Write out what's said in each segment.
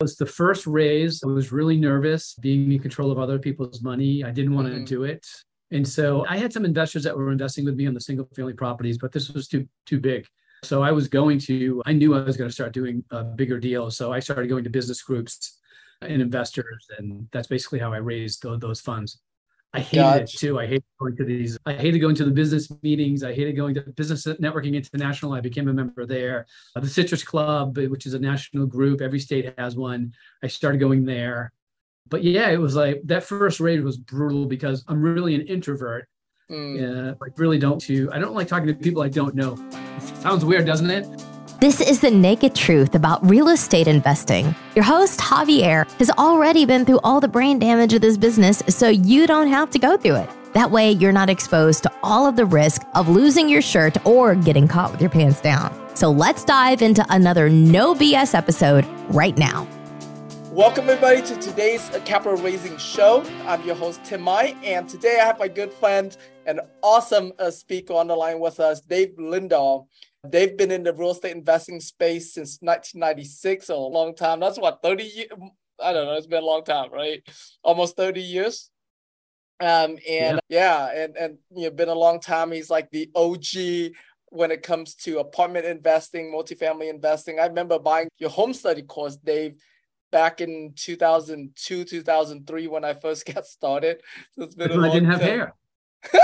was the first raise. I was really nervous being in control of other people's money. I didn't want to mm-hmm. do it. And so I had some investors that were investing with me on the single family properties, but this was too too big. So I was going to, I knew I was going to start doing a bigger deal. So I started going to business groups and investors. And that's basically how I raised those funds. I hated gotcha. it too. I hated going to these. I hated going to the business meetings. I hated going to Business Networking International. I became a member there. Uh, the Citrus Club, which is a national group, every state has one. I started going there. But yeah, it was like that first raid was brutal because I'm really an introvert. Mm. Yeah, like really don't to. I don't like talking to people I don't know. Sounds weird, doesn't it? This is the naked truth about real estate investing. Your host, Javier, has already been through all the brain damage of this business, so you don't have to go through it. That way, you're not exposed to all of the risk of losing your shirt or getting caught with your pants down. So let's dive into another no BS episode right now. Welcome, everybody, to today's capital raising show. I'm your host, Tim Mai, and today I have my good friend and awesome uh, speaker on the line with us, Dave Lindahl. They've been in the real estate investing space since 1996, so a long time. That's what 30 years. I don't know. It's been a long time, right? Almost 30 years. Um, and yeah, yeah and and you know, been a long time. He's like the OG when it comes to apartment investing, multifamily investing. I remember buying your home study course, Dave, back in 2002, 2003 when I first got started. So it's been a long I didn't have time. hair.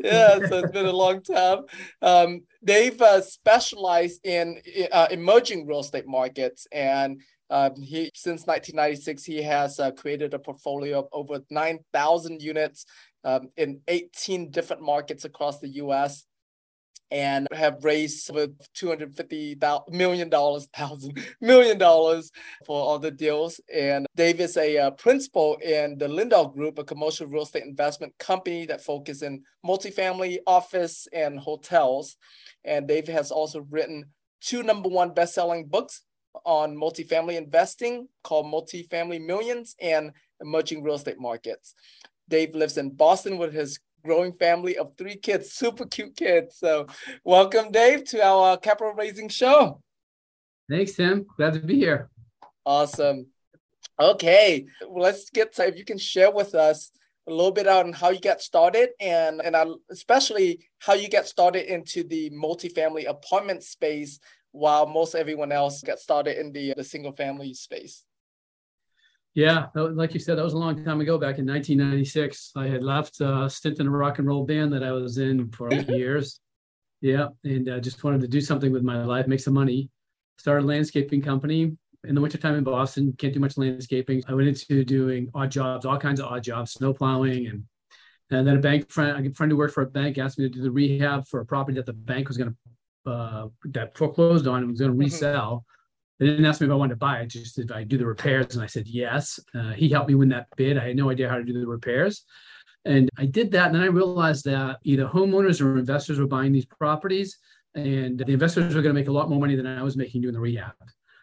yeah, so it's been a long time. Um, they've uh, specialized in uh, emerging real estate markets, and uh, he since 1996 he has uh, created a portfolio of over 9,000 units um, in 18 different markets across the U.S and have raised over 250 million dollars, thousand million dollars for all the deals. And Dave is a uh, principal in the Lindahl Group, a commercial real estate investment company that focuses in multifamily, office, and hotels. And Dave has also written two number one best-selling books on multifamily investing called Multifamily Millions and Emerging Real Estate Markets. Dave lives in Boston with his growing family of three kids, super cute kids. So, welcome, Dave, to our capital raising show. Thanks, Tim. Glad to be here. Awesome. Okay, well, let's get to if you can share with us a little bit on how you got started and and especially how you get started into the multifamily apartment space while most everyone else got started in the, the single family space. Yeah, like you said, that was a long time ago. Back in 1996, I had left a stint in a rock and roll band that I was in for eight years. Yeah, and uh, just wanted to do something with my life, make some money. Started a landscaping company in the wintertime in Boston. Can't do much landscaping. I went into doing odd jobs, all kinds of odd jobs, snow plowing, and and then a bank friend, a friend who worked for a bank, asked me to do the rehab for a property that the bank was going to uh, that foreclosed on and was going to mm-hmm. resell. They didn't ask me if I wanted to buy it, just if I do the repairs. And I said yes. Uh, he helped me win that bid. I had no idea how to do the repairs. And I did that. And then I realized that either homeowners or investors were buying these properties, and the investors were going to make a lot more money than I was making doing the rehab.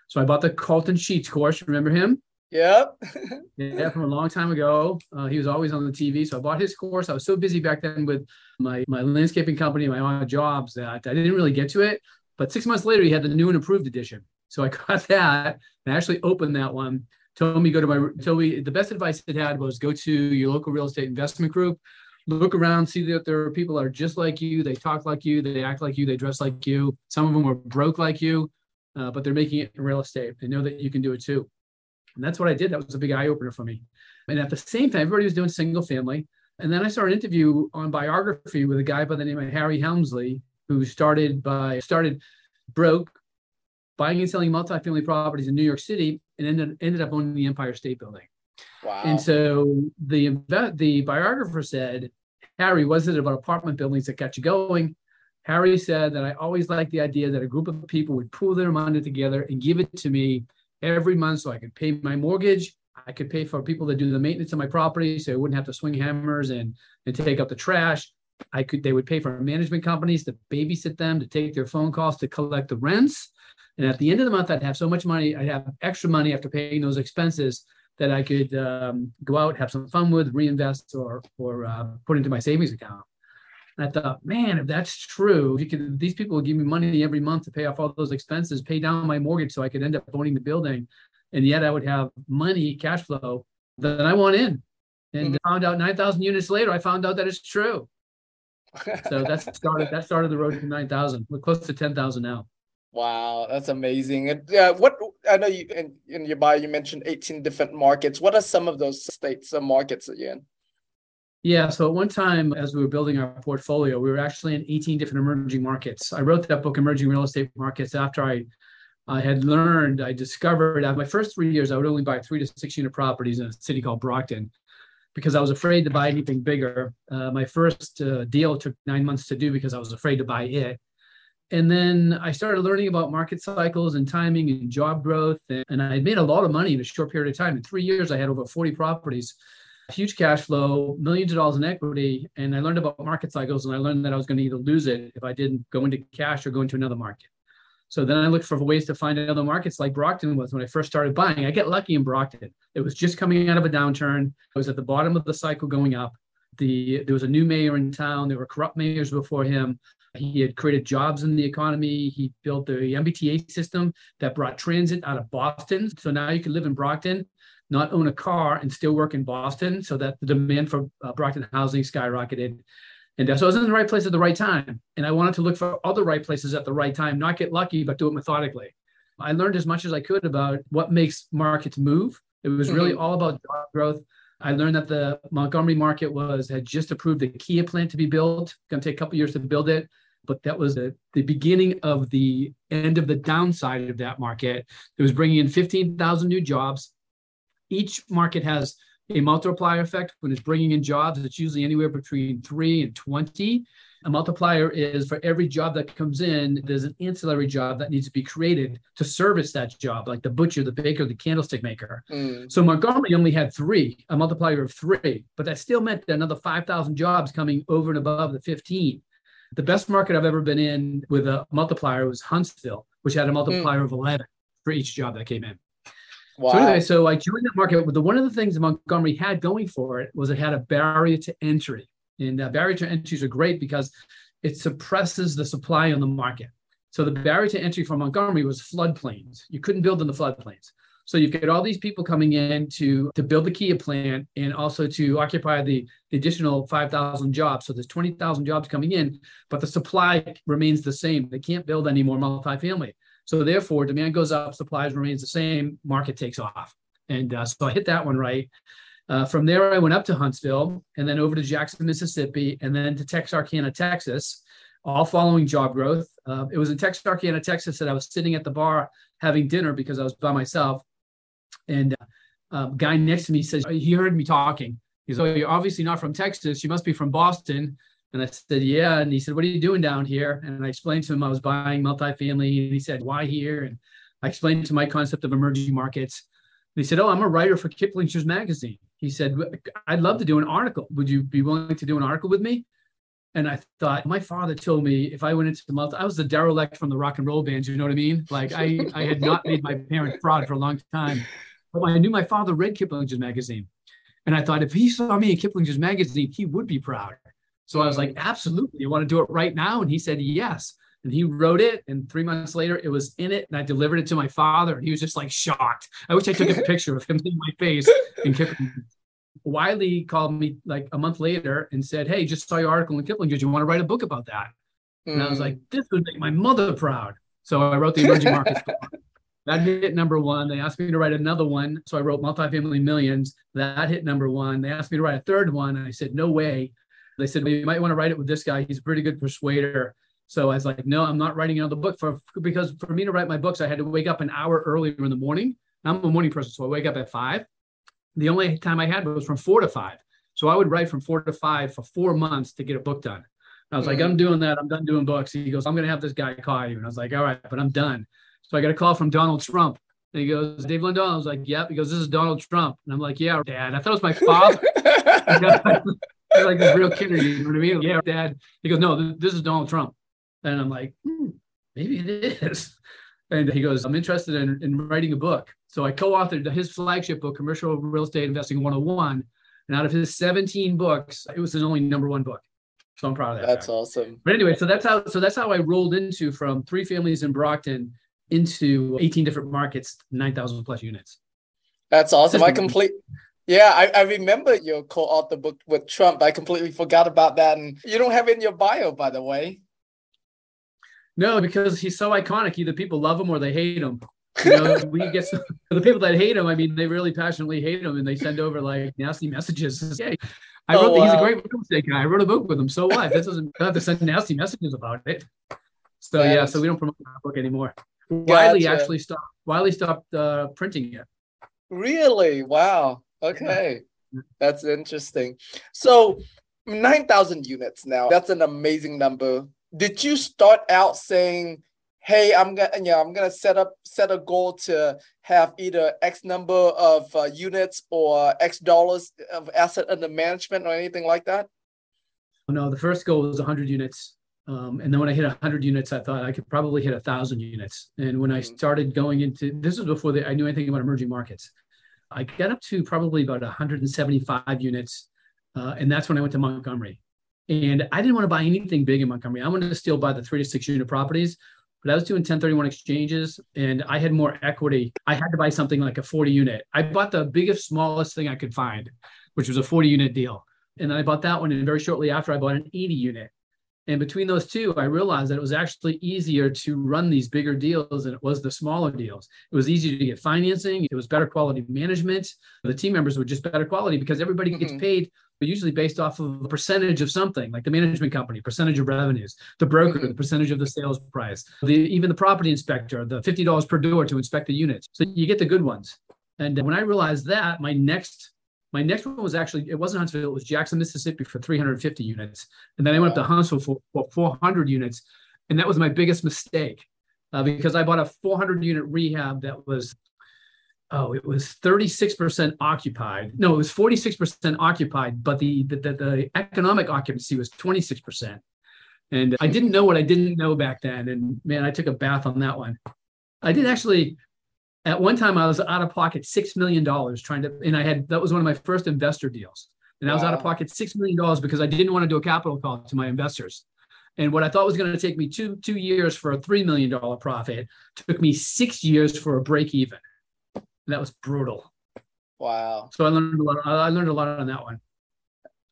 So I bought the Carleton Sheets course. Remember him? Yep. yeah, from a long time ago. Uh, he was always on the TV. So I bought his course. I was so busy back then with my, my landscaping company, my odd jobs that I didn't really get to it. But six months later, he had the new and improved edition. So I got that and I actually opened that one. Told me go to my told me the best advice it had was go to your local real estate investment group, look around, see that there are people that are just like you, they talk like you, they act like you, they dress like you. Some of them are broke like you, uh, but they're making it in real estate. They know that you can do it too. And that's what I did. That was a big eye opener for me. And at the same time, everybody was doing single family. And then I saw an interview on biography with a guy by the name of Harry Helmsley, who started by started broke, buying and selling multifamily properties in New York City and ended, ended up owning the Empire State Building. Wow. And so the the biographer said, Harry, was it about apartment buildings that got you going? Harry said that I always liked the idea that a group of people would pool their money together and give it to me every month so I could pay my mortgage. I could pay for people to do the maintenance of my property so I wouldn't have to swing hammers and, and take out the trash. I could they would pay for management companies to babysit them, to take their phone calls, to collect the rents. And at the end of the month, I'd have so much money, I'd have extra money after paying those expenses that I could um, go out, have some fun with, reinvest, or or uh, put into my savings account. And I thought, man, if that's true, if you these people will give me money every month to pay off all those expenses, pay down my mortgage so I could end up owning the building. And yet I would have money, cash flow that I want in. And mm-hmm. found out 9,000 units later, I found out that it's true. so that started that started the road to 9,000. We're close to 10,000 now. Wow, that's amazing. And uh, what I know you in, in your bio you mentioned 18 different markets. What are some of those states and markets that you're in? Yeah, so at one time, as we were building our portfolio, we were actually in 18 different emerging markets. I wrote that book, Emerging Real Estate Markets, after I, I had learned, I discovered after my first three years, I would only buy three to six unit properties in a city called Brockton because I was afraid to buy anything bigger. Uh, my first uh, deal took nine months to do because I was afraid to buy it. And then I started learning about market cycles and timing and job growth. And, I made a lot of money in a short period of time. In three years, I had over 40 properties huge cash flow, millions of dollars in equity. And I learned about market cycles and I learned that I was going to either lose it if I didn't go into cash or go into another market. So then I looked for ways to find other markets like Brockton was when I first started buying. I get lucky in Brockton. It was just coming out of a downturn. It was at the bottom of the cycle going up. The there was a new mayor in town. There were corrupt mayors before him. He had created jobs in the economy. He built the MBTA system that brought transit out of Boston. So now you can live in Brockton not own a car and still work in Boston so that the demand for uh, Brockton housing skyrocketed. And uh, so I was in the right place at the right time. And I wanted to look for other right places at the right time, not get lucky, but do it methodically. I learned as much as I could about what makes markets move. It was really mm-hmm. all about job growth. I learned that the Montgomery market was had just approved the Kia plant to be built. Going to take a couple years to build it, but that was the, the beginning of the end of the downside of that market. It was bringing in 15,000 new jobs each market has a multiplier effect when it's bringing in jobs. It's usually anywhere between three and 20. A multiplier is for every job that comes in, there's an ancillary job that needs to be created to service that job, like the butcher, the baker, the candlestick maker. Mm. So Montgomery only had three, a multiplier of three, but that still meant another 5,000 jobs coming over and above the 15. The best market I've ever been in with a multiplier was Huntsville, which had a multiplier mm. of 11 for each job that came in. Wow. So anyway, so I joined that market. But the one of the things Montgomery had going for it was it had a barrier to entry, and uh, barrier to entries are great because it suppresses the supply on the market. So the barrier to entry for Montgomery was floodplains. You couldn't build in the floodplains. So you've got all these people coming in to, to build the Kia plant and also to occupy the, the additional 5,000 jobs. So there's 20,000 jobs coming in, but the supply remains the same. They can't build any more multifamily. So therefore, demand goes up, supplies remains the same, market takes off. And uh, so I hit that one right. Uh, from there, I went up to Huntsville and then over to Jackson, Mississippi, and then to Texarkana, Texas, all following job growth. Uh, it was in Texarkana, Texas that I was sitting at the bar having dinner because I was by myself. And a uh, guy next to me says, he heard me talking. He's, oh, you're obviously not from Texas. You must be from Boston. And I said, Yeah. And he said, What are you doing down here? And I explained to him I was buying multifamily. And he said, Why here? And I explained to my concept of emerging markets. And he said, Oh, I'm a writer for Kiplinger's magazine. He said, I'd love to do an article. Would you be willing to do an article with me? And I thought, my father told me if I went into the multi, I was the derelict from the rock and roll bands. You know what I mean? Like I, I had not made my parents proud for a long time. But I knew my father read Kiplinger's magazine. And I thought if he saw me in Kiplinger's magazine, he would be proud. So I was like, absolutely. You want to do it right now? And he said, yes. And he wrote it. And three months later, it was in it. And I delivered it to my father. And he was just like shocked. I wish I took a picture of him in my face. And Kipling. Wiley called me like a month later and said, Hey, just saw your article in Kipling. Did you want to write a book about that? Mm. And I was like, mm. This would make my mother proud. So I wrote the Emerging Markets book. That hit number one. They asked me to write another one. So I wrote Multifamily Millions. That hit number one. They asked me to write a third one. And I said, No way. They said, well, you might want to write it with this guy. He's a pretty good persuader. So I was like, no, I'm not writing another book for because for me to write my books, I had to wake up an hour earlier in the morning. I'm a morning person, so I wake up at five. The only time I had was from four to five. So I would write from four to five for four months to get a book done. I was mm-hmm. like, I'm doing that. I'm done doing books. He goes, I'm going to have this guy call you. And I was like, all right, but I'm done. So I got a call from Donald Trump. And he goes, Dave Lindahl. I was like, yep. He goes, this is Donald Trump. And I'm like, yeah, dad. I thought it was my father. like this real kid, you know what I mean? Yeah, dad. He goes, no, this is Donald Trump. And I'm like, hmm, maybe it is. And he goes, I'm interested in, in writing a book. So I co-authored his flagship book, Commercial Real Estate Investing 101. And out of his 17 books, it was his only number one book. So I'm proud of that. That's fact. awesome. But anyway, so that's how so that's how I rolled into from three families in Brockton into 18 different markets, 9,000 plus units. That's awesome. I complete. Yeah, I, I remember your co-author book with Trump. I completely forgot about that, and you don't have it in your bio, by the way. No, because he's so iconic. Either people love him or they hate him. You know, we get some, the people that hate him. I mean, they really passionately hate him, and they send over like nasty messages. Yeah, I wrote. Oh, wow. He's a great real estate guy. I wrote a book with him. So what? That doesn't I have to send nasty messages about it. So yeah, so we don't promote that book anymore. Gotcha. Wiley actually stopped. Wiley stopped uh, printing it. Really? Wow. Okay, yeah. that's interesting. So nine thousand units now. That's an amazing number. Did you start out saying? hey i'm gonna yeah i'm gonna set up set a goal to have either x number of uh, units or x dollars of asset under management or anything like that no the first goal was 100 units um, and then when i hit 100 units i thought i could probably hit 1000 units and when i mm-hmm. started going into this was before the, i knew anything about emerging markets i got up to probably about 175 units uh, and that's when i went to montgomery and I didn't want to buy anything big in Montgomery. I wanted to still buy the three to six unit properties but I was doing 1031 exchanges and I had more equity. I had to buy something like a 40 unit. I bought the biggest, smallest thing I could find, which was a 40 unit deal. And then I bought that one. And very shortly after, I bought an 80 unit. And between those two, I realized that it was actually easier to run these bigger deals than it was the smaller deals. It was easier to get financing. It was better quality management. The team members were just better quality because everybody mm-hmm. gets paid usually based off of a percentage of something like the management company percentage of revenues the broker the percentage of the sales price the, even the property inspector the $50 per door to inspect the units. So you get the good ones. And when i realized that my next my next one was actually it wasn't huntsville it was jackson mississippi for 350 units. And then i went up to huntsville for, for 400 units. And that was my biggest mistake uh, because i bought a 400 unit rehab that was oh, it was 36% occupied. No, it was 46% occupied, but the, the, the, economic occupancy was 26%. And I didn't know what I didn't know back then. And man, I took a bath on that one. I did actually, at one time, I was out of pocket $6 million trying to, and I had, that was one of my first investor deals. And I was out of pocket $6 million because I didn't want to do a capital call to my investors. And what I thought was going to take me two, two years for a $3 million profit took me six years for a break even that was brutal. Wow. So I learned a lot. I learned a lot on that one.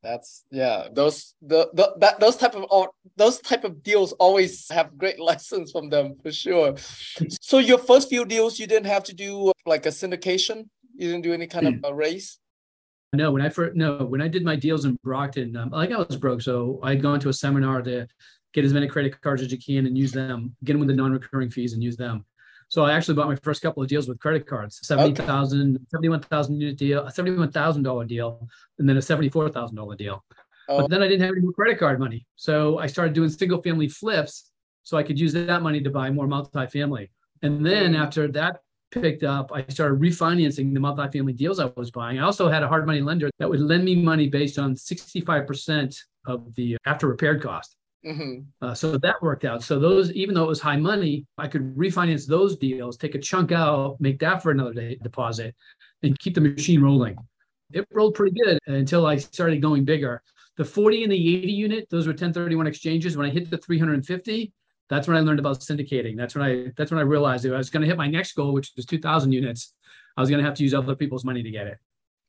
That's yeah. Those the, the that those type of those type of deals always have great lessons from them for sure. so your first few deals, you didn't have to do like a syndication. You didn't do any kind of a raise. No, when I first no when I did my deals in Brockton, um, like I was broke, so I'd gone to a seminar to get as many credit cards as you can and use them, get them with the non-recurring fees and use them. So I actually bought my first couple of deals with credit cards, 70,000, okay. 71,000 unit deal, a $71,000 deal, and then a $74,000 deal. Oh. But then I didn't have any more credit card money. So I started doing single family flips so I could use that money to buy more multifamily. And then mm. after that picked up, I started refinancing the multifamily deals I was buying. I also had a hard money lender that would lend me money based on 65% of the after repaired cost. Mm-hmm. Uh, so that worked out. So those, even though it was high money, I could refinance those deals, take a chunk out, make that for another day deposit, and keep the machine rolling. It rolled pretty good until I started going bigger. The 40 and the 80 unit, those were 1031 exchanges. When I hit the 350, that's when I learned about syndicating. That's when I that's when I realized if I was going to hit my next goal, which was 2,000 units. I was going to have to use other people's money to get it.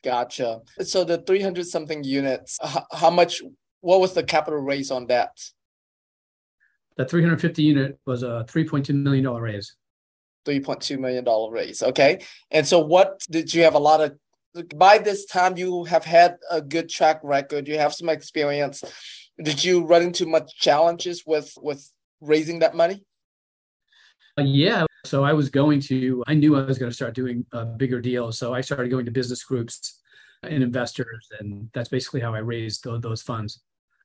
Gotcha. So the 300 something units, how much? What was the capital raise on that? That 350 unit was a 3.2 million dollar raise. 3.2 million dollar raise. Okay. And so what did you have a lot of by this time you have had a good track record, you have some experience. Did you run into much challenges with with raising that money? Uh, yeah. So I was going to, I knew I was going to start doing a bigger deals. So I started going to business groups and investors. And that's basically how I raised those, those funds.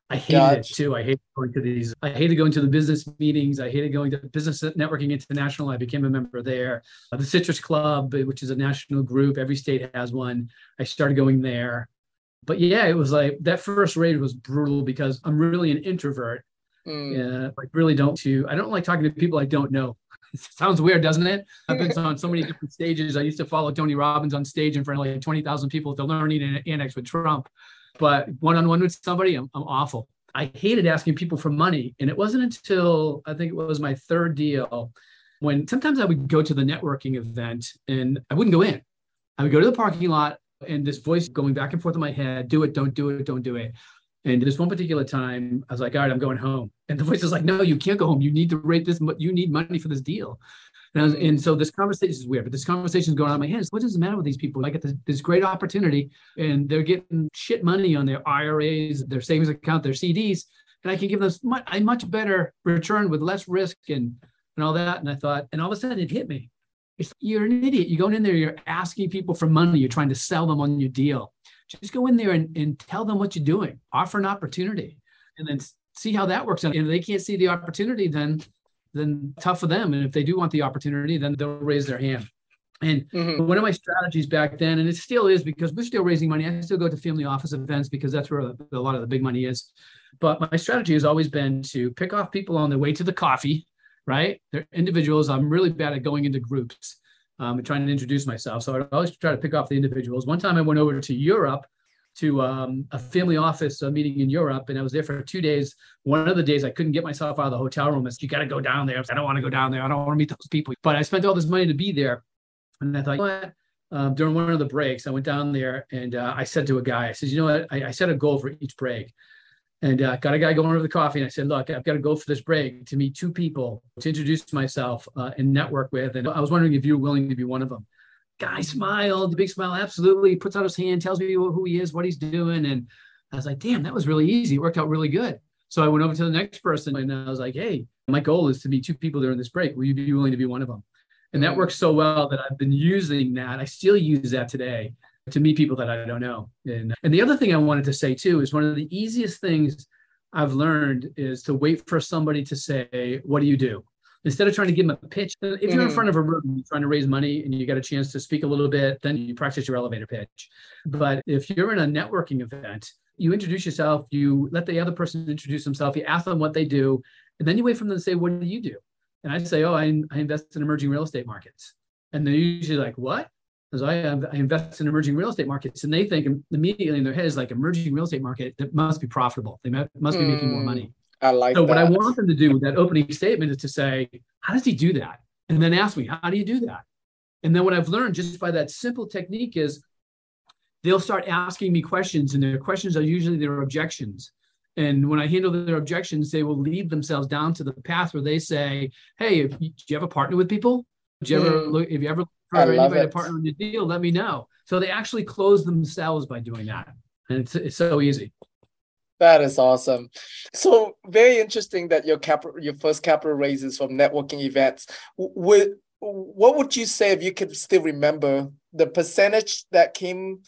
I hated gotcha. it too. I hated going to these. I hated going to the business meetings. I hated going to Business Networking International. I became a member there. Uh, the Citrus Club, which is a national group, every state has one. I started going there. But yeah, it was like that first raid was brutal because I'm really an introvert. Mm. Uh, like really don't to I don't like talking to people I don't know. sounds weird, doesn't it? I've been on so many different stages. I used to follow Tony Robbins on stage in front of like 20,000 people at the Learning Annex with Trump but one on one with somebody, I'm, I'm awful. I hated asking people for money. And it wasn't until I think it was my third deal when sometimes I would go to the networking event and I wouldn't go in. I would go to the parking lot and this voice going back and forth in my head do it, don't do it, don't do it. And this one particular time, I was like, all right, I'm going home. And the voice is like, no, you can't go home. You need to rate this, you need money for this deal. And, and, so this conversation is weird, but this conversation is going on in my head. What does the matter with these people? I get this, this, great opportunity and they're getting shit money on their IRAs, their savings account, their CDs, and I can give them much, a much better return with less risk and, and all that. And I thought, and all of a sudden it hit me. It's, you're an idiot. You're going in there, you're asking people for money, you're trying to sell them on your deal. Just go in there and, and tell them what you're doing, offer an opportunity, and then see how that works out. And if they can't see the opportunity, then then tough for them. And if they do want the opportunity, then they'll raise their hand. And mm-hmm. one of my strategies back then, and it still is because we're still raising money. I still go to family office events because that's where a, lot of the big money is. But my strategy has always been to pick off people on their way to the coffee, right? They're individuals. I'm really bad at going into groups um, and trying to introduce myself. So I always try to pick off the individuals. One time I went over to Europe to um, a family office uh, meeting in Europe, and I was there for two days. One of the days I couldn't get myself out of the hotel room. I said, "You got to go down there." I, don't want to go down there. I don't want to meet those people. But I spent all this money to be there, and I thought, you know what? Um, during one of the breaks, I went down there and uh, I said to a guy, I said, "You know what? I, I set a goal for each break." And uh, got a guy going over the coffee, and I said, "Look, I've got to go for this break to meet two people to introduce myself uh, and network with, and I was wondering if you're willing to be one of them." Guy smiled, the big smile, absolutely. He puts out his hand, tells me who he is, what he's doing. And I was like, damn, that was really easy. It worked out really good. So I went over to the next person and I was like, hey, my goal is to meet two people during this break. Will you be willing to be one of them? And that mm. works so well that I've been using that. I still use that today to meet people that I don't know. And, and the other thing I wanted to say too is one of the easiest things I've learned is to wait for somebody to say, What do you do? Instead of trying to give them a pitch, if you're mm-hmm. in front of a room trying to raise money and you get a chance to speak a little bit, then you practice your elevator pitch. But if you're in a networking event, you introduce yourself, you let the other person introduce themselves, you ask them what they do, and then you wait for them to say, What do you do? And I say, Oh, I, I invest in emerging real estate markets. And they're usually like, What? Because I, I invest in emerging real estate markets. And they think immediately in their head is like emerging real estate market that must be profitable. They must be mm. making more money. Mm. I like so that. what I want them to do with that opening statement is to say, how does he do that? And then ask me, how do you do that? And then what I've learned just by that simple technique is they'll start asking me questions, and their questions are usually their objections. And when I handle their objections, they will lead themselves down to the path where they say, Hey, if you, do you have a partner with people? Do you ever hmm. look, if you ever heard anybody to partner on your deal, let me know. So they actually close themselves by doing that. And it's, it's so easy. That is awesome. So very interesting that your capital, your first capital raises from networking events. Would what would you say if you could still remember the percentage that came,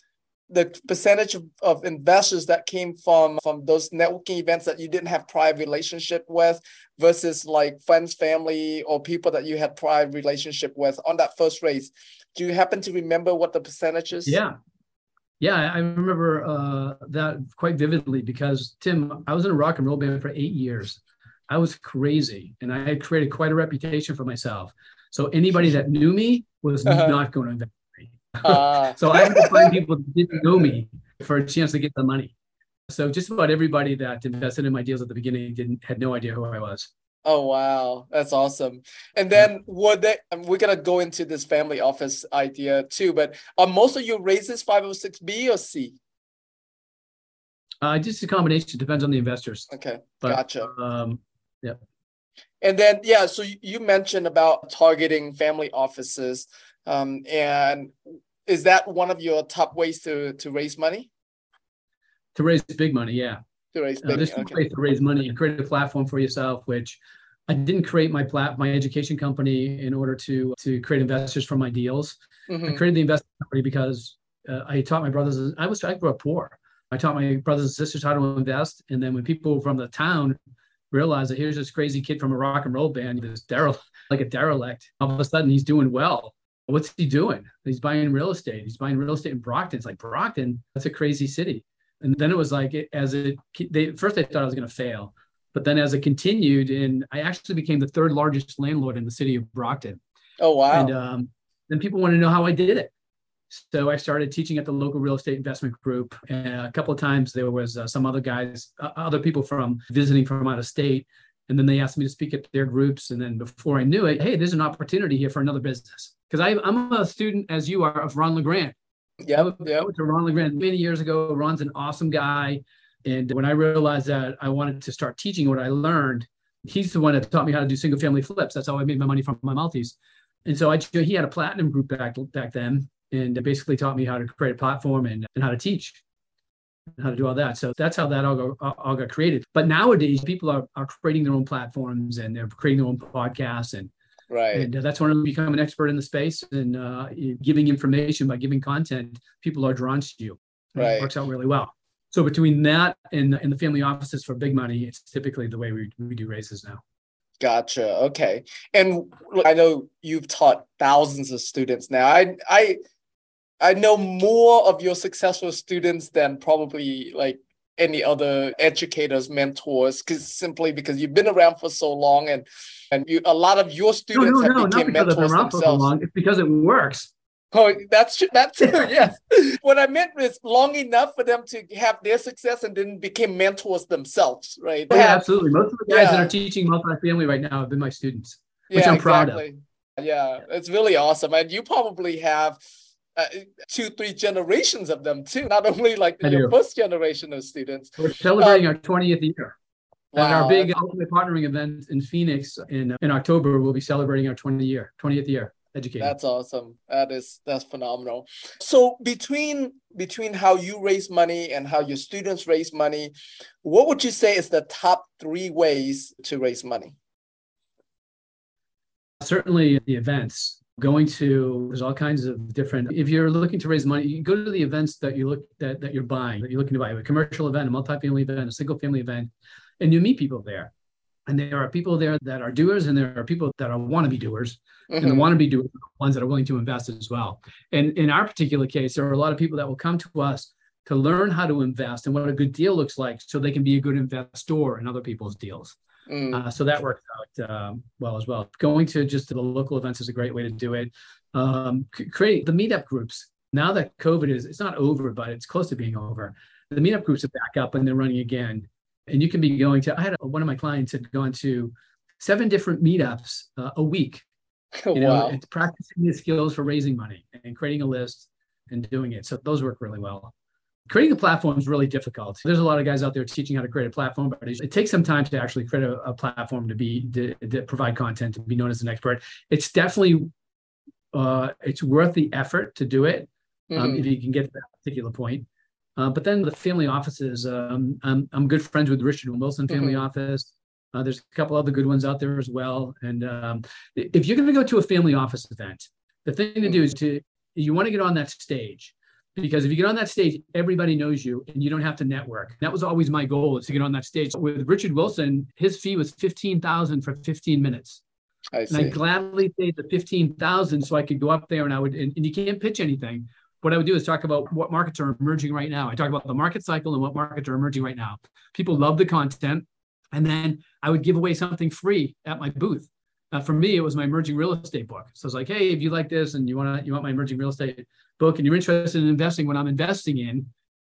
the percentage of, of investors that came from from those networking events that you didn't have prior relationship with, versus like friends, family, or people that you had prior relationship with on that first raise? Do you happen to remember what the percentages? Yeah, yeah, I remember uh, that quite vividly because Tim, I was in a rock and roll band for eight years. I was crazy, and I had created quite a reputation for myself. So anybody that knew me was uh-huh. not going to invest in me. Uh. so I had to find people that didn't know me for a chance to get the money. So just about everybody that invested in my deals at the beginning didn't had no idea who I was. Oh wow, that's awesome. And then would they we're gonna go into this family office idea too, but are most of your raises 506B or C? Uh just a combination, It depends on the investors. Okay, but, gotcha. Um yeah. And then yeah, so you mentioned about targeting family offices. Um, and is that one of your top ways to to raise money? To raise big money, yeah to raise money. Uh, this okay. way to raise money and create a platform for yourself, which I didn't create my plat my education company in order to to create investors for my deals. Mm-hmm. I created the investment company because uh, I taught my brothers. I was I grew up poor. I taught my brothers and sisters how to invest, and then when people from the town realized that here's this crazy kid from a rock and roll band, this derelict, like a derelict, all of a sudden he's doing well. What's he doing? He's buying real estate. He's buying real estate in Brockton. It's like Brockton. That's a crazy city. And then it was like as it they first they thought I was going to fail, but then as it continued, and I actually became the third largest landlord in the city of Brockton. Oh wow! And um, then people want to know how I did it. So I started teaching at the local real estate investment group. And a couple of times there was uh, some other guys, uh, other people from visiting from out of state. And then they asked me to speak at their groups. And then before I knew it, hey, there's an opportunity here for another business. Because I'm a student, as you are, of Ron LeGrand. Yeah, yeah. To Ron LeGrand many years ago. Ron's an awesome guy. And when I realized that I wanted to start teaching what I learned, he's the one that taught me how to do single family flips. That's how I made my money from my multis. And so I he had a platinum group back back then, and basically taught me how to create a platform and, and how to teach, and how to do all that. So that's how that all, go, all got created. But nowadays, people are, are creating their own platforms and they're creating their own podcasts and Right. And uh, that's when I become an expert in the space and uh, giving information by giving content, people are drawn to you. Right. It works out really well. So between that and, and the family offices for big money, it's typically the way we, we do raises now. Gotcha. Okay. And I know you've taught thousands of students now. I I I know more of your successful students than probably like any other educators, mentors, because simply because you've been around for so long and and you a lot of your students no, no, have no, become mentors themselves. So long. It's because it works. Oh, that's true. That too. Yes. what I meant was long enough for them to have their success and then became mentors themselves, right? Oh, yeah, absolutely. Most of the guys yeah. that are teaching multifamily right now have been my students, which yeah, I'm proud exactly. of. Yeah, it's really awesome, and you probably have. Uh, two, three generations of them too. Not only like the, your first generation of students. We're celebrating um, our 20th year. Wow. At our big ultimate partnering event in Phoenix in in October, we'll be celebrating our 20 year, 20th year educating. That's awesome. That is that's phenomenal. So between between how you raise money and how your students raise money, what would you say is the top three ways to raise money? Certainly the events. Going to there's all kinds of different. If you're looking to raise money, you go to the events that you look that, that you're buying, that you're looking to buy a commercial event, a multi-family event, a single family event, and you meet people there and there are people there that are doers and there are people that are wannabe doers mm-hmm. and the wannabe doers are the ones that are willing to invest as well and in our particular case there are a lot of people that will come to us to learn how to invest and what a good deal looks like so they can be a good investor in other people's deals mm. uh, so that works out um, well as well. Going to just to the local events is a great way to do it. Um, create the meetup groups now that covid is it's not over but it's close to being over the meetup groups are back up and they're running again. And you can be going to i had a, one of my clients had gone to seven different meetups uh, a week. You know wow. practicing the skills for raising money and creating a list and doing it. So those work really well creating a platform is really difficult there's a lot of guys out there teaching how to create a platform but it, takes some time to actually create a, a platform to be to, to, provide content to be known as an expert it's definitely uh, it's worth the effort to do it um, mm-hmm. if you can get to that particular point uh, but then the family offices, um, I'm, I'm good friends with Richard Wilson Family mm-hmm. Office. Uh, there's a couple other good ones out there as well. And um, if you're going to go to a family office event, the thing to do is to you want to get on that stage because if you get on that stage, everybody knows you and you don't have to network. That was always my goal is to get on that stage. With Richard Wilson, his fee was 15,000 for 15 minutes. I and I gladly paid the 15,000 so I could go up there and I would, and, and you can't pitch anything, what I would do is talk about what markets are emerging right now. I talk about the market cycle and what markets are emerging right now. People love the content. And then I would give away something free at my booth. Uh, for me, it was my emerging real estate book. So it's like, hey, if you like this and you want to, you want my emerging real estate book and you're interested in investing what I'm investing in,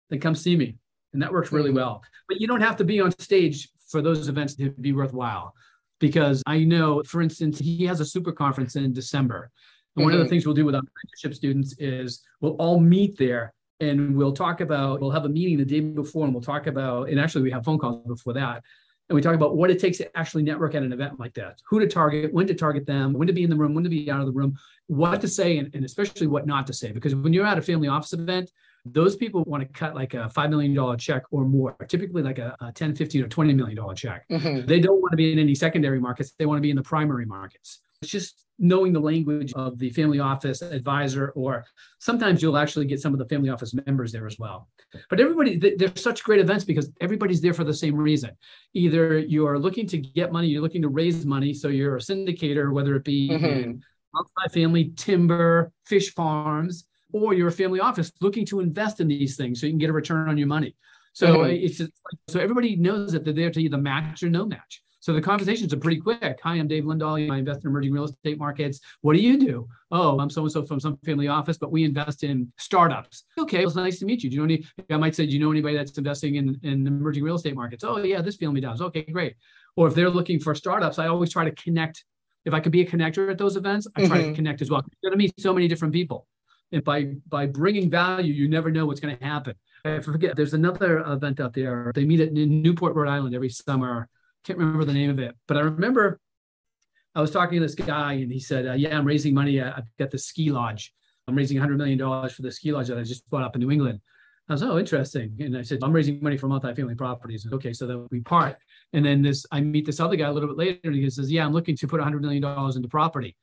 then come see me. And that works really mm-hmm. well. But you don't have to be on stage for those events to be worthwhile. Because I know, for instance, he has a super conference in December. And one mm-hmm. of the mm-hmm. things we'll do with our mentorship students is we'll all meet there and we'll talk about, we'll have a meeting the day before and we'll talk about, and actually we have phone calls before that. And we talk about what it takes to actually network at an event like that, who to target, when to target them, when to be in the room, when to be out of the room, what to say, and, and especially what not to say. Because when you're at a family office event, those people want to cut like a $5 million check or more, typically like a, a 10, 15 or $20 million check. Mm-hmm. They don't want to be in any secondary markets. They want to be in the primary markets. It's just knowing the language of the family office advisor, or sometimes you'll actually get some of the family office members there as well. But everybody, they're such great events because everybody's there for the same reason. Either you're looking to get money, you're looking to raise money. So you're a syndicator, whether it be mm-hmm. in multi-family, timber, fish farms, or you're a family office looking to invest in these things so you can get a return on your money. So mm-hmm. it's just, so everybody knows that they're there to either match or no match. So the conversations are pretty quick. Hi, I'm Dave Lindahl. I invest in emerging real estate markets. What do you do? Oh, I'm so and so from some family office, but we invest in startups. Okay, well, it's nice to meet you. Do you know any? I might say, do you know anybody that's investing in, in emerging real estate markets? Oh, yeah, this family does. Okay, great. Or if they're looking for startups, I always try to connect. If I could be a connector at those events, I try mm-hmm. to connect as well. You're going to meet so many different people. And by by bringing value, you never know what's going to happen. I forget. There's another event out there. They meet at in Newport, Rhode Island, every summer can't remember the name of it, but I remember I was talking to this guy and he said, uh, "Yeah, I'm raising money. I've got the ski lodge. I'm raising 100 million dollars for the ski lodge that I just bought up in New England." I was, "Oh, interesting." And I said, "I'm raising money for multifamily properties." okay, so then we part. And then this, I meet this other guy a little bit later, and he says, "Yeah, I'm looking to put 100 million dollars into property."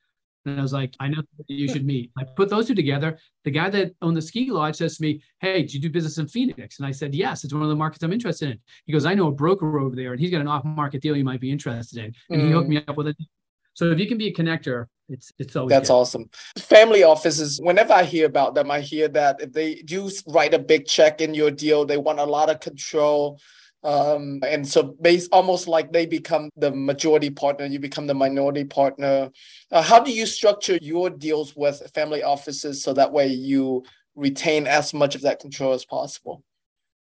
And I was like, I know you should meet. I put those two together. The guy that owned the ski lodge says to me, Hey, do you do business in Phoenix? And I said, Yes, it's one of the markets I'm interested in. He goes, I know a broker over there and he's got an off market deal you might be interested in. And mm. he hooked me up with it. So if you can be a connector, it's it's always that's good. awesome. Family offices, whenever I hear about them, I hear that if they do write a big check in your deal, they want a lot of control um, and so based almost like they become the majority partner you become the minority partner. Uh, how do you structure your deals with family offices so that way you retain as much of that control as possible?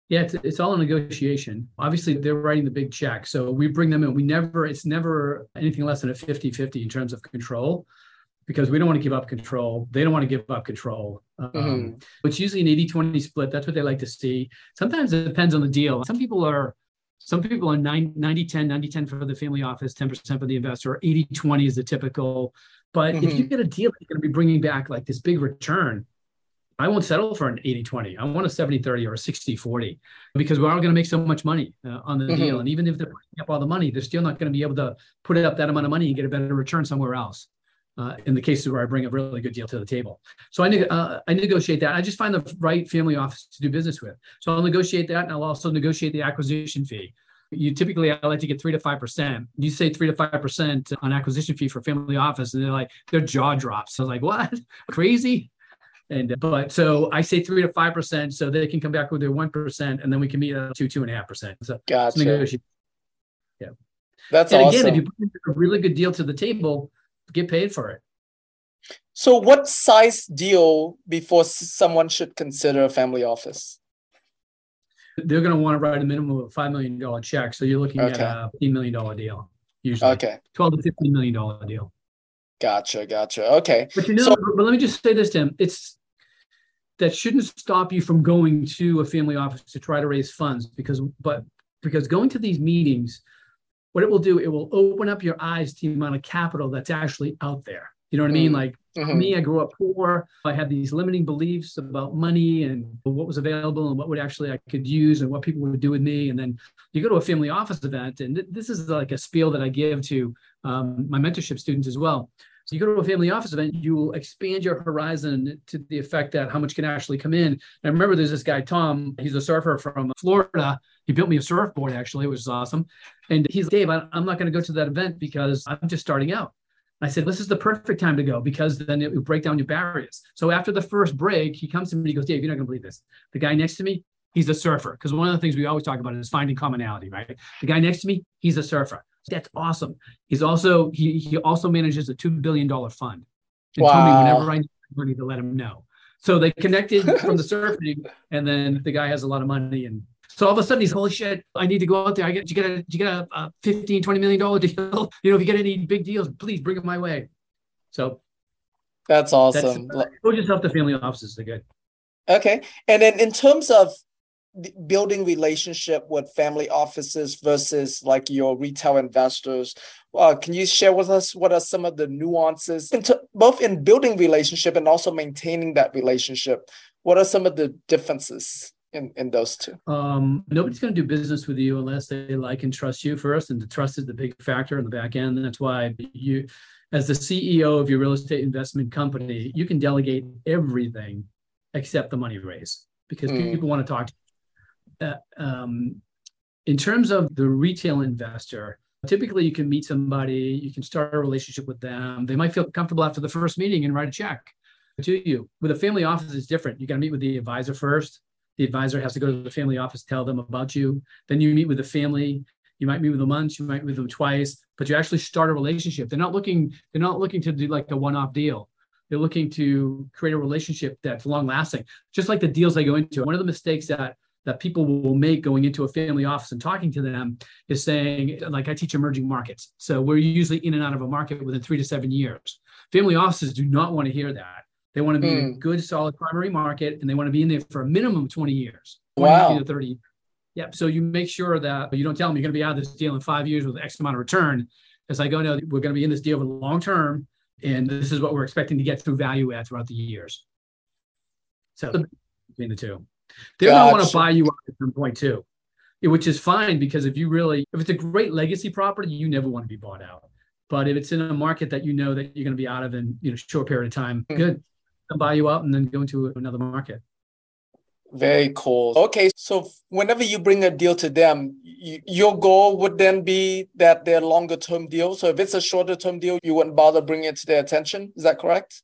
Yeah it's, it's all a negotiation. Obviously they're writing the big check so we bring them in. We never it's never anything less than a 50-50 in terms of control because we don't want to give up control. They don't want to give up control. Um, mm-hmm. It's usually an 80 20 split. That's what they like to see. Sometimes it depends on the deal. Some people are. Some people are 90 10, 90 10 for the family office, 10% for the investor, 80 20 is the typical. But mm-hmm. if you mm-hmm. get a deal that's going to be bringing back like this big return, I won't settle for an 80 20. I want a 70 30 or a 60 40 because we're all going to make so much money uh, on the mm-hmm. deal. And even if they're putting up all the money, they're still not going to be able to put up that amount of money and get a better return somewhere else uh, in the cases where I bring a really good deal to the table. So I, uh, I negotiate that. I just find the right family office to do business with. So I'll negotiate that and I'll also negotiate the acquisition fee. You typically, I like to get three to 5%. You say three to 5% on acquisition fee for family office, and they're like, their jaw drops. I was like, what? Crazy? And but so I say three to five percent, so they can come back with their one percent, and then we can meet at two, two and a half percent. So gotcha. Yeah. That's and awesome. again, if you put a really good deal to the table, get paid for it. So, what size deal before someone should consider a family office? They're going to want to write a minimum of a five million dollar check. So you're looking okay. at a fifteen million dollar deal usually. Okay. Twelve to fifteen million dollar deal. Gotcha, gotcha. Okay. But you know, so, but let me just say this, Tim. It's that shouldn't stop you from going to a family office to try to raise funds because, but because going to these meetings what it will do, it will open up your eyes to the amount of capital that's actually out there. You know what I mean? Mm-hmm. Like mm-hmm. me, I grew up poor. I had these limiting beliefs about money and what was available and what would actually I could use and what people would do with me. And then you go to a family office event, and th- this is like a spiel that I give to um, my mentorship students as well. So you go to a family office event, you will expand your horizon to the effect that how much can actually come in. And I remember there's this guy, Tom, he's a surfer from Florida. He built me a surfboard actually, which was awesome. And he's like, Dave, I'm not going to go to that event because I'm just starting out. I said, this is the perfect time to go because then it will break down your barriers. So after the first break, he comes to me and he goes, Dave, you're not going to believe this. The guy next to me, he's a surfer. Because one of the things we always talk about is finding commonality, right? The guy next to me, he's a surfer. That's awesome. He's also he he also manages a two billion dollar fund. And wow. told me whenever I need money to let him know. So they connected from the surfing, and then the guy has a lot of money. And so all of a sudden he's holy shit, I need to go out there. I get you get a you get a, a 15, 20 million dollar deal. You know, if you get any big deals, please bring them my way. So that's awesome. That's, go yourself to family offices. They're good. Okay. And then in terms of building relationship with family offices versus like your retail investors uh, can you share with us what are some of the nuances into both in building relationship and also maintaining that relationship what are some of the differences in, in those two um, nobody's going to do business with you unless they like and trust you first and the trust is the big factor in the back end that's why you as the ceo of your real estate investment company you can delegate everything except the money raise because mm. people want to talk to uh, um, in terms of the retail investor, typically you can meet somebody, you can start a relationship with them. They might feel comfortable after the first meeting and write a check to you. With a family office, it's different. You got to meet with the advisor first. The advisor has to go to the family office, tell them about you. Then you meet with the family. You might meet with them once, you might meet with them twice, but you actually start a relationship. They're not looking, they're not looking to do like a one-off deal. They're looking to create a relationship that's long lasting, just like the deals I go into. One of the mistakes that that people will make going into a family office and talking to them is saying, like I teach emerging markets. So we're usually in and out of a market within three to seven years. Family offices do not want to hear that. They want to be mm. in a hmm. good, solid primary market and they want to be in there for a minimum of 20 years. 20 wow. to 30 Yep. So you make sure that you don't tell them you're going to be out of this deal in five years with X amount of return. It's like, oh no, we're going to be in this deal for the long term, and this is what we're expecting to get through value add throughout the years. So between the two, they're gotcha. going to want to buy you out at some point too, which is fine because if you really, if it's a great legacy property, you never want to be bought out. But if it's in a market that you know that you're going to be out of in you know short period of time, mm-hmm. good, buy you out and then go into another market. Very cool. Okay, so whenever you bring a deal to them, you, your goal would then be that they're longer term deal. So if it's a shorter term deal, you wouldn't bother bringing it to their attention. Is that correct?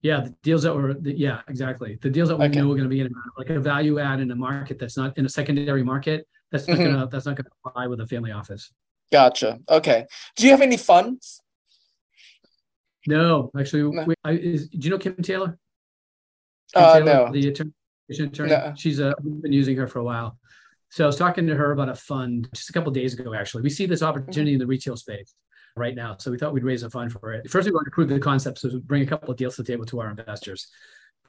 Yeah, the deals that were, the, yeah, exactly. The deals that we okay. know we're going to be in, like a value add in a market that's not in a secondary market. That's not mm-hmm. gonna, that's not going to apply with a family office. Gotcha. Okay. Do you have any funds? No, actually, no. We, I, is, do you know Kim Taylor? Uh, no. The attorney, attorney. No. She's uh, we've been using her for a while. So I was talking to her about a fund just a couple days ago. Actually, we see this opportunity in the retail space right now, so we thought we'd raise a fund for it. First, we want to prove the concept, so bring a couple of deals to the table to our investors.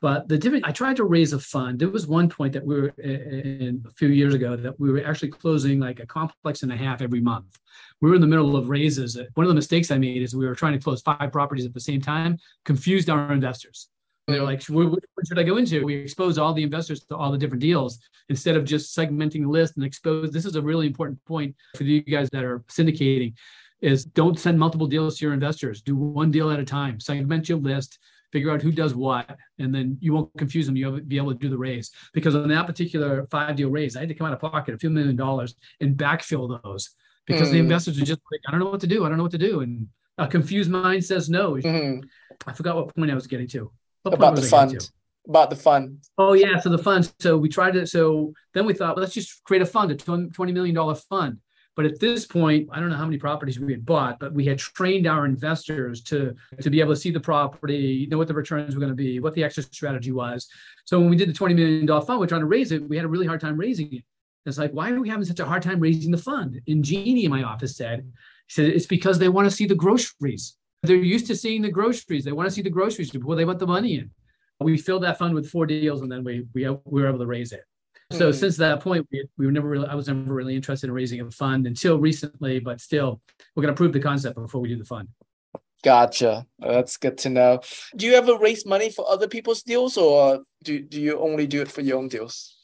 But the different, I tried to raise a fund. There was one point that we were in a few years ago that we were actually closing like a complex and a half every month. We were in the middle of raises. One of the mistakes I made is we were trying to close five properties at the same time, confused our investors. They're like, what should I go into? We expose all the investors to all the different deals instead of just segmenting the list and expose. This is a really important point for you guys that are syndicating is don't send multiple deals to your investors. Do one deal at a time. Segment your list, figure out who does what, and then you won't confuse them. You'll be able to do the raise. Because on that particular five deal raise, I had to come out of pocket a few million dollars and backfill those because mm. the hmm. investors are just like, I don't know what to do. I don't know what to do. And a confused mind says no. Mm. I forgot what point I was getting to. What about the fund. About the fund. Oh yeah, so the fund. So we tried to. So then we thought, well, let's just create a fund, a twenty million dollar fund. But at this point, I don't know how many properties we had bought, but we had trained our investors to to be able to see the property, know what the returns were going to be, what the exit strategy was. So when we did the twenty million dollar fund, we're trying to raise it. We had a really hard time raising it. It's like, why are we having such a hard time raising the fund? And Jeannie in my office said, he said it's because they want to see the groceries. They're used to seeing the groceries. They want to see the groceries before they put the money in. We filled that fund with four deals, and then we we, we were able to raise it. So mm-hmm. since that point, we, we were never really, I was never really interested in raising a fund until recently, but still, we're going to prove the concept before we do the fund. Gotcha. That's good to know. Do you ever raise money for other people's deals, or do do you only do it for your own deals?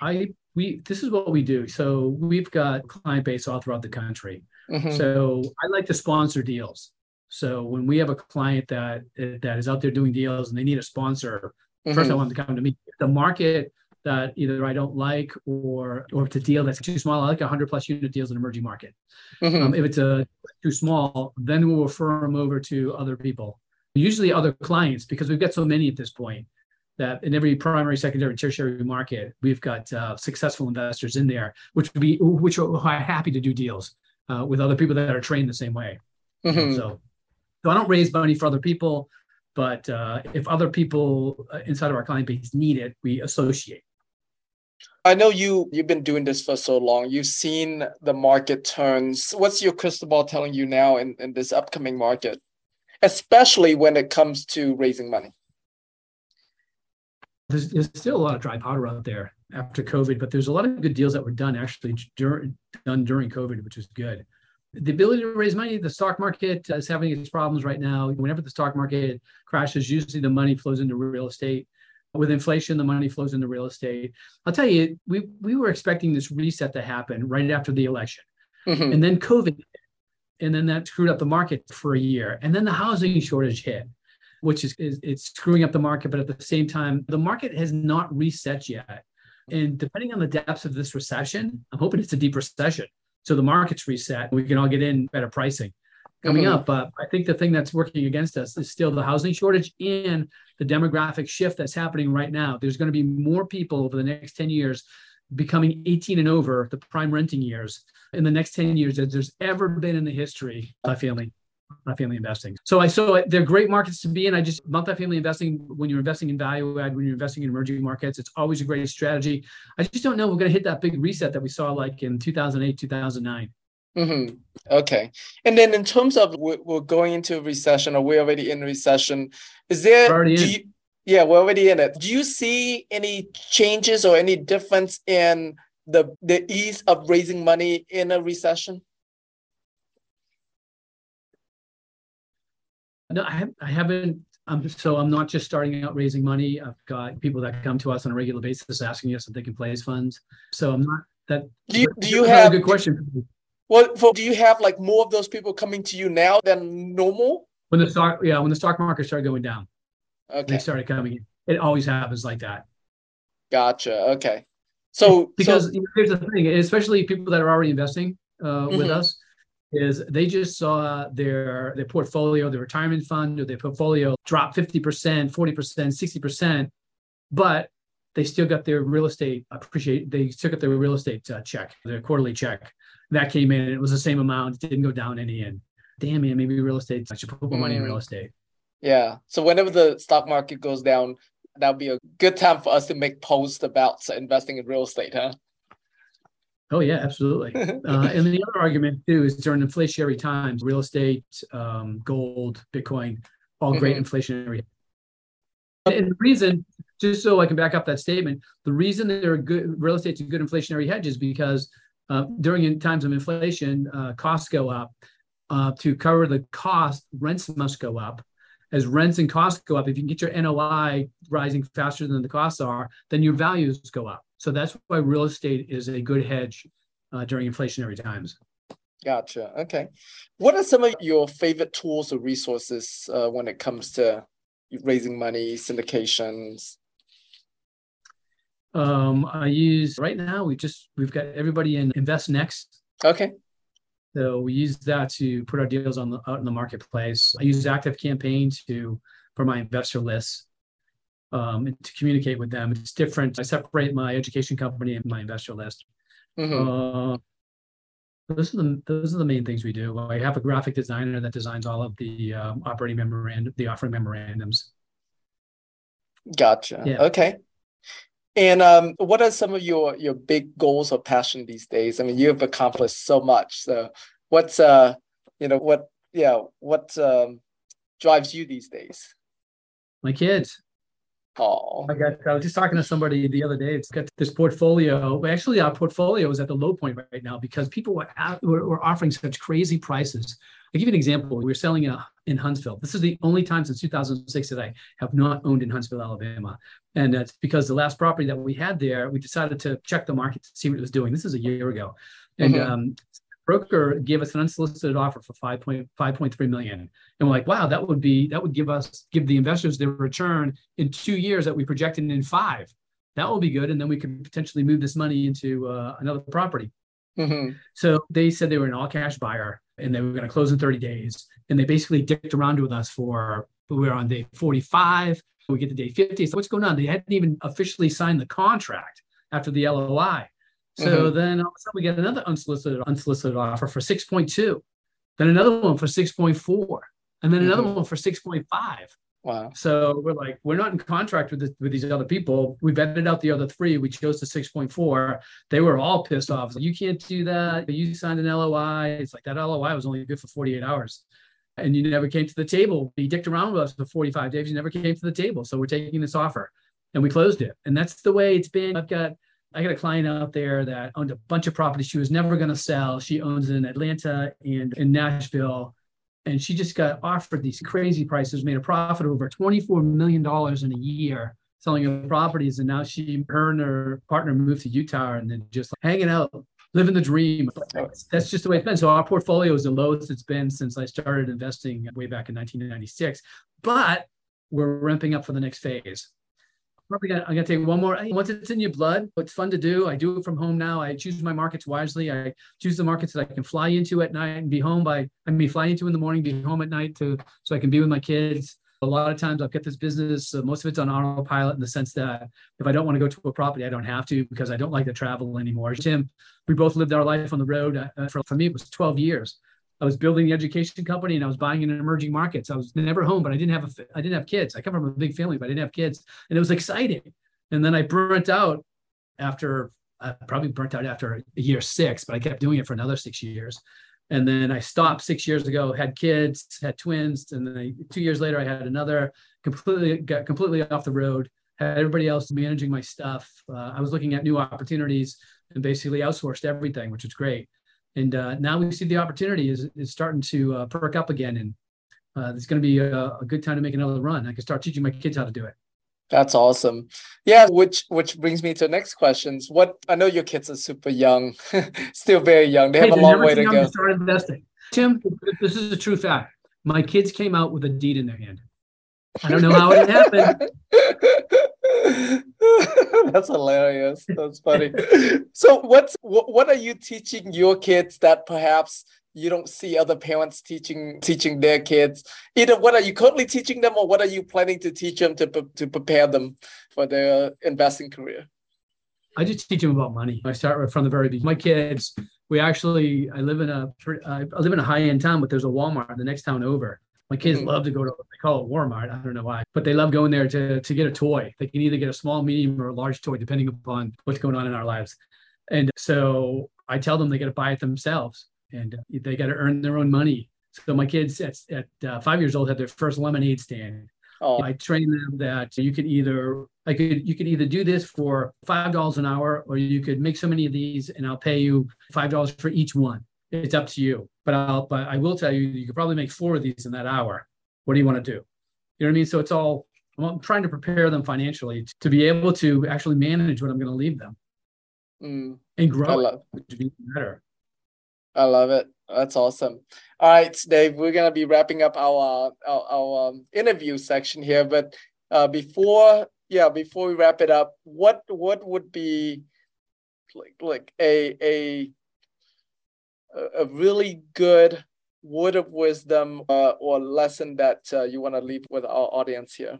I we this is what we do. So we've got client base all throughout the country. Mm-hmm. So I like to sponsor deals. So when we have a client that that is out there doing deals and they need a sponsor, mm-hmm. first I want them to come to me. If the market that either I don't like or or if it's a deal that's too small, I like 100 plus unit deals in emerging market. Mm-hmm. Um, if it's a too small, then we'll refer them over to other people, usually other clients, because we've got so many at this point that in every primary, secondary, tertiary market, we've got uh, successful investors in there, which would be which are happy to do deals uh, with other people that are trained the same way. Mm-hmm. So so I don't raise money for other people, but uh, if other people uh, inside of our client base need it, we associate. I know you you've been doing this for so long. You've seen the market turns. What's your crystal ball telling you now in, in this upcoming market, especially when it comes to raising money? There's, there's still a lot of dry powder out there after COVID, but there's a lot of good deals that were done actually during done during COVID, which was good the ability to raise money, the stock market is having its problems right now. Whenever the stock market crashes, usually the money flows into real estate. With inflation, the money flows into real estate. I'll tell you, we, we were expecting this reset to happen right after the election. Mm-hmm. And then COVID and then that screwed up the market for a year. And then the housing shortage hit, which is, is it's screwing up the market. But at the same time, the market has not reset yet. And depending on the depths of this recession, I'm hoping it's a deep recession so the market's reset. And we can all get in better pricing coming mm-hmm. up. But I think the thing that's working against us is still the housing shortage and the demographic shift that's happening right now. There's going to be more people over the next 10 years becoming 18 and over, the prime renting years, in the next 10 years that there's ever been in the history of family multifamily investing. So I so they're great markets to be in. I just multifamily investing when you're investing in value add, when you're investing in emerging markets, it's always a great strategy. I just don't know we're going to hit that big reset that we saw like in 2008, 2009. Mm-hmm. Okay. And then in terms of we're going into a recession or we're already in a recession, is there, already in. You, yeah, we're already in it. Do you see any changes or any difference in the, the ease of raising money in a recession? No, I, have, I haven't. Um, so I'm not just starting out raising money. I've got people that come to us on a regular basis asking us if they can place funds. So I'm not that. Do you, do you have a good question? Well, for, do you have like more of those people coming to you now than normal? When the stock, yeah, when the stock market started going down, okay, they started coming in. It always happens like that. Gotcha. Okay. So because so, you know, here's the thing, especially people that are already investing uh, mm-hmm. with us, is they just saw their their portfolio, their retirement fund or their portfolio drop 50%, 40%, 60%, but they still got their real estate appreciate they still got their real estate uh, check, their quarterly check that came in and it was the same amount. It didn't go down any end. Damn man, maybe real estate. I should put more money in real mm. estate. Yeah. So whenever the stock market goes down, that'll be a good time for us to make posts about investing in real estate, huh? Oh yeah, absolutely. uh, and the other argument too is during inflationary times, real estate, um, gold, Bitcoin, all great mm-hmm. inflationary. And the reason, just so I can back up that statement, the reason they're good real estate's a good inflationary hedge is because uh, during times of inflation, uh, costs go up. Uh, to cover the cost, rents must go up. As rents and costs go up, if you can get your NOI rising faster than the costs are, then your values go up. So that's why real estate is a good hedge uh, during inflationary times. Gotcha. Okay. What are some of your favorite tools or resources uh, when it comes to raising money, syndications? Um, I use right now. We just we've got everybody in InvestNext. Okay. So we use that to put our deals on the out in the marketplace. I use ActiveCampaign to for my investor lists um, and to communicate with them. It's different. I separate my education company and my investor list. Mm-hmm. Uh, those are the those are the main things we do. I have a graphic designer that designs all of the um, operating memorandum, the offering memorandums. Gotcha. Yeah. Okay. And um, what are some of your your big goals or passion these days? I mean, you have accomplished so much. So, what's uh, you know, what yeah, what um, drives you these days? My kids. Oh, I got. I was just talking to somebody the other day. It's got this portfolio. Actually, our portfolio is at the low point right now because people were, out, were, were offering such crazy prices. I'll give you an example. We were selling a, in Huntsville. This is the only time since 2006 that I have not owned in Huntsville, Alabama. And that's because the last property that we had there, we decided to check the market to see what it was doing. This is a year ago. And mm-hmm. um, broker gave us an unsolicited offer for 5.5.3 million. And we're like, wow, that would be, that would give us, give the investors their return in two years that we projected in five. That will be good. And then we could potentially move this money into uh, another property. Mm-hmm. So they said they were an all cash buyer and they were going to close in 30 days. And they basically dicked around with us for, we were on day 45, we get to day 50. So what's going on? They hadn't even officially signed the contract after the LOI. So mm-hmm. then all of a sudden we get another unsolicited, unsolicited offer for 6.2, then another one for 6.4, and then another mm-hmm. one for 6.5. Wow. So we're like, we're not in contract with, with these other people. We vetted out the other three. We chose the 6.4. They were all pissed off. Like, you can't do that. You signed an LOI. It's like that LOI was only good for 48 hours. And you never came to the table. You dicked around with us for 45 days. You never came to the table. So we're taking this offer. And we closed it. And that's the way it's been. I've got I got a client out there that owned a bunch of properties she was never going to sell. She owns in Atlanta and in Nashville and she just got offered these crazy prices, made a profit of over $24 million in a year selling her properties. And now she, her and her partner moved to Utah and then just hanging out, living the dream. That's just the way it's been. So our portfolio is the lowest it's been since I started investing way back in 1996. But we're ramping up for the next phase probably I'm gonna take one more. Once it's in your blood, it's fun to do. I do it from home now. I choose my markets wisely. I choose the markets that I can fly into at night and be home by. I mean, fly into in the morning, be home at night to so I can be with my kids. A lot of times I'll get this business, uh, most of it's on autopilot in the sense that if I don't want to go to a property, I don't have to because I don't like to travel anymore. Tim, we both lived our life on the road. Uh, for, for me, it was 12 years. I was building the education company and I was buying in emerging markets. I was never home, but I didn't have a, I didn't have kids. I come from a big family, but I didn't have kids, and it was exciting. And then I burnt out after I probably burnt out after year six, but I kept doing it for another six years. And then I stopped six years ago, had kids, had twins, and then I, two years later I had another. Completely got completely off the road. Had everybody else managing my stuff. Uh, I was looking at new opportunities and basically outsourced everything, which was great. And uh, now we see the opportunity is, is starting to uh, perk up again, and uh, it's going to be a, a good time to make another run. I can start teaching my kids how to do it. That's awesome. Yeah, which which brings me to the next questions. What I know your kids are super young, still very young. They have hey, a long way to go. To start investing. Tim, this is a true fact. My kids came out with a deed in their hand. I don't know how it happened. That's hilarious. That's funny. so, what's what, what are you teaching your kids that perhaps you don't see other parents teaching teaching their kids either what are you currently teaching them or what are you planning to teach them to, to prepare them for their investing career i just teach them about money i start from the very beginning my kids we actually i live in a i live in a high-end town but there's a walmart the next town over my kids mm-hmm. love to go to they call it Walmart. I don't know why, but they love going there to to get a toy. They can either get a small, medium, or a large toy depending upon what's going on in our lives. And so I tell them they got to buy it themselves and they got to earn their own money. So my kids at, at uh, five years old had their first lemonade stand. Oh. I train them that you could either I could you could either do this for five dollars an hour or you could make so many of these and I'll pay you five dollars for each one. It's up to you. But I'll but I will tell you you could probably make four of these in that hour. What do you want to do? You know what I mean? So it's all I'm trying to prepare them financially to be able to actually manage what I'm going to leave them mm. and grow love- it to be better. I love it. That's awesome. All right, Dave, we're gonna be wrapping up our our, our um, interview section here, but uh, before yeah, before we wrap it up, what what would be like like a a a really good word of wisdom uh, or lesson that uh, you want to leave with our audience here?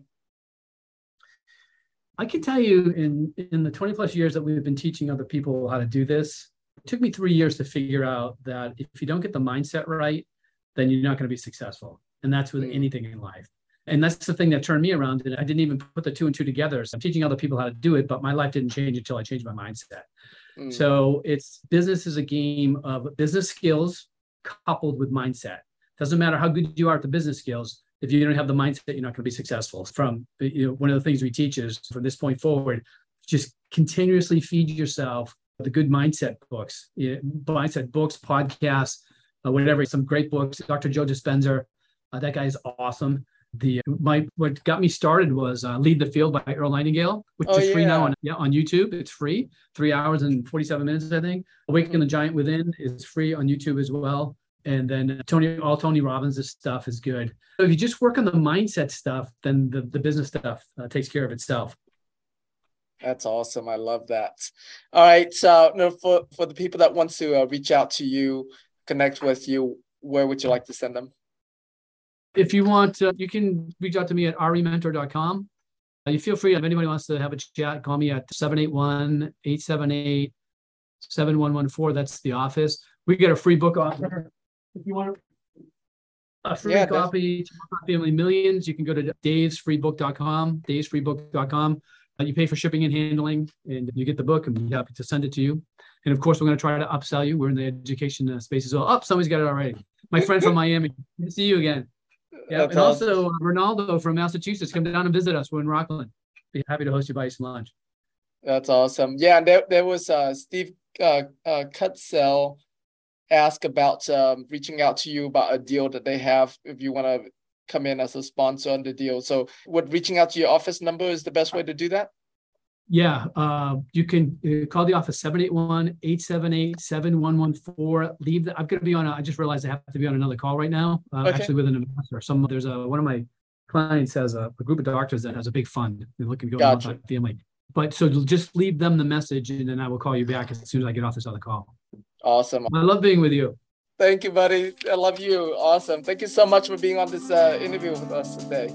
I can tell you in in the 20 plus years that we've been teaching other people how to do this, it took me three years to figure out that if you don't get the mindset right, then you're not going to be successful. And that's with mm. anything in life. And that's the thing that turned me around. And I didn't even put the two and two together. So I'm teaching other people how to do it, but my life didn't change until I changed my mindset. Mm. So it's business is a game of business skills coupled with mindset. Doesn't matter how good you are at the business skills. If you don't have the mindset, you're not going to be successful. From you know, one of the things we teach is from this point forward, just continuously feed yourself the good mindset books, you know, mindset books, podcasts, uh, whatever. Some great books. Dr. Joe Dispenza, uh, that guy is awesome. The my what got me started was uh, Lead the Field by Earl Nightingale, which oh, is free now on yeah on YouTube. It's free, three hours and forty seven minutes, I think. Awaken mm-hmm. the Giant Within is free on YouTube as well. And then Tony, all Tony Robbins' stuff is good. So if you just work on the mindset stuff, then the, the business stuff uh, takes care of itself. That's awesome. I love that. All right. So, no, for for the people that want to uh, reach out to you, connect with you, where would you like to send them? If you want, uh, you can reach out to me at rementor.com. Uh, you feel free if anybody wants to have a chat, call me at 781 878 7114. That's the office. We get a free book offer. If you want a free yeah, copy to Family Millions, you can go to davesfreebook.com, davesfreebook.com. Uh, you pay for shipping and handling, and you get the book, and we'll be happy to send it to you. And of course, we're going to try to upsell you. We're in the education uh, space as well. Up, oh, somebody's got it already. My friend from Miami. Good to see you again. Yeah, and also uh, Ronaldo from Massachusetts. Come down and visit us. We're in Rockland. Be happy to host you by some lunch. That's awesome. Yeah, and there, there was uh, Steve uh, uh, Cutzel ask about um, reaching out to you about a deal that they have if you want to come in as a sponsor on the deal. So would reaching out to your office number is the best way to do that? Yeah, uh, you can uh, call the office 781-878-7114. Leave the, I'm going to be on, a, I just realized I have to be on another call right now, uh, okay. actually with an investor. Some, there's a, one of my clients has a, a group of doctors that has a big fund. They're looking to go gotcha. family. But so just leave them the message and then I will call you back as soon as I get off this other call. Awesome. I love being with you. Thank you, buddy. I love you. Awesome. Thank you so much for being on this uh, interview with us today.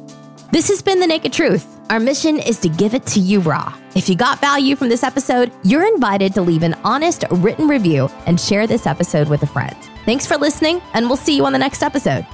This has been The Naked Truth. Our mission is to give it to you raw. If you got value from this episode, you're invited to leave an honest written review and share this episode with a friend. Thanks for listening, and we'll see you on the next episode.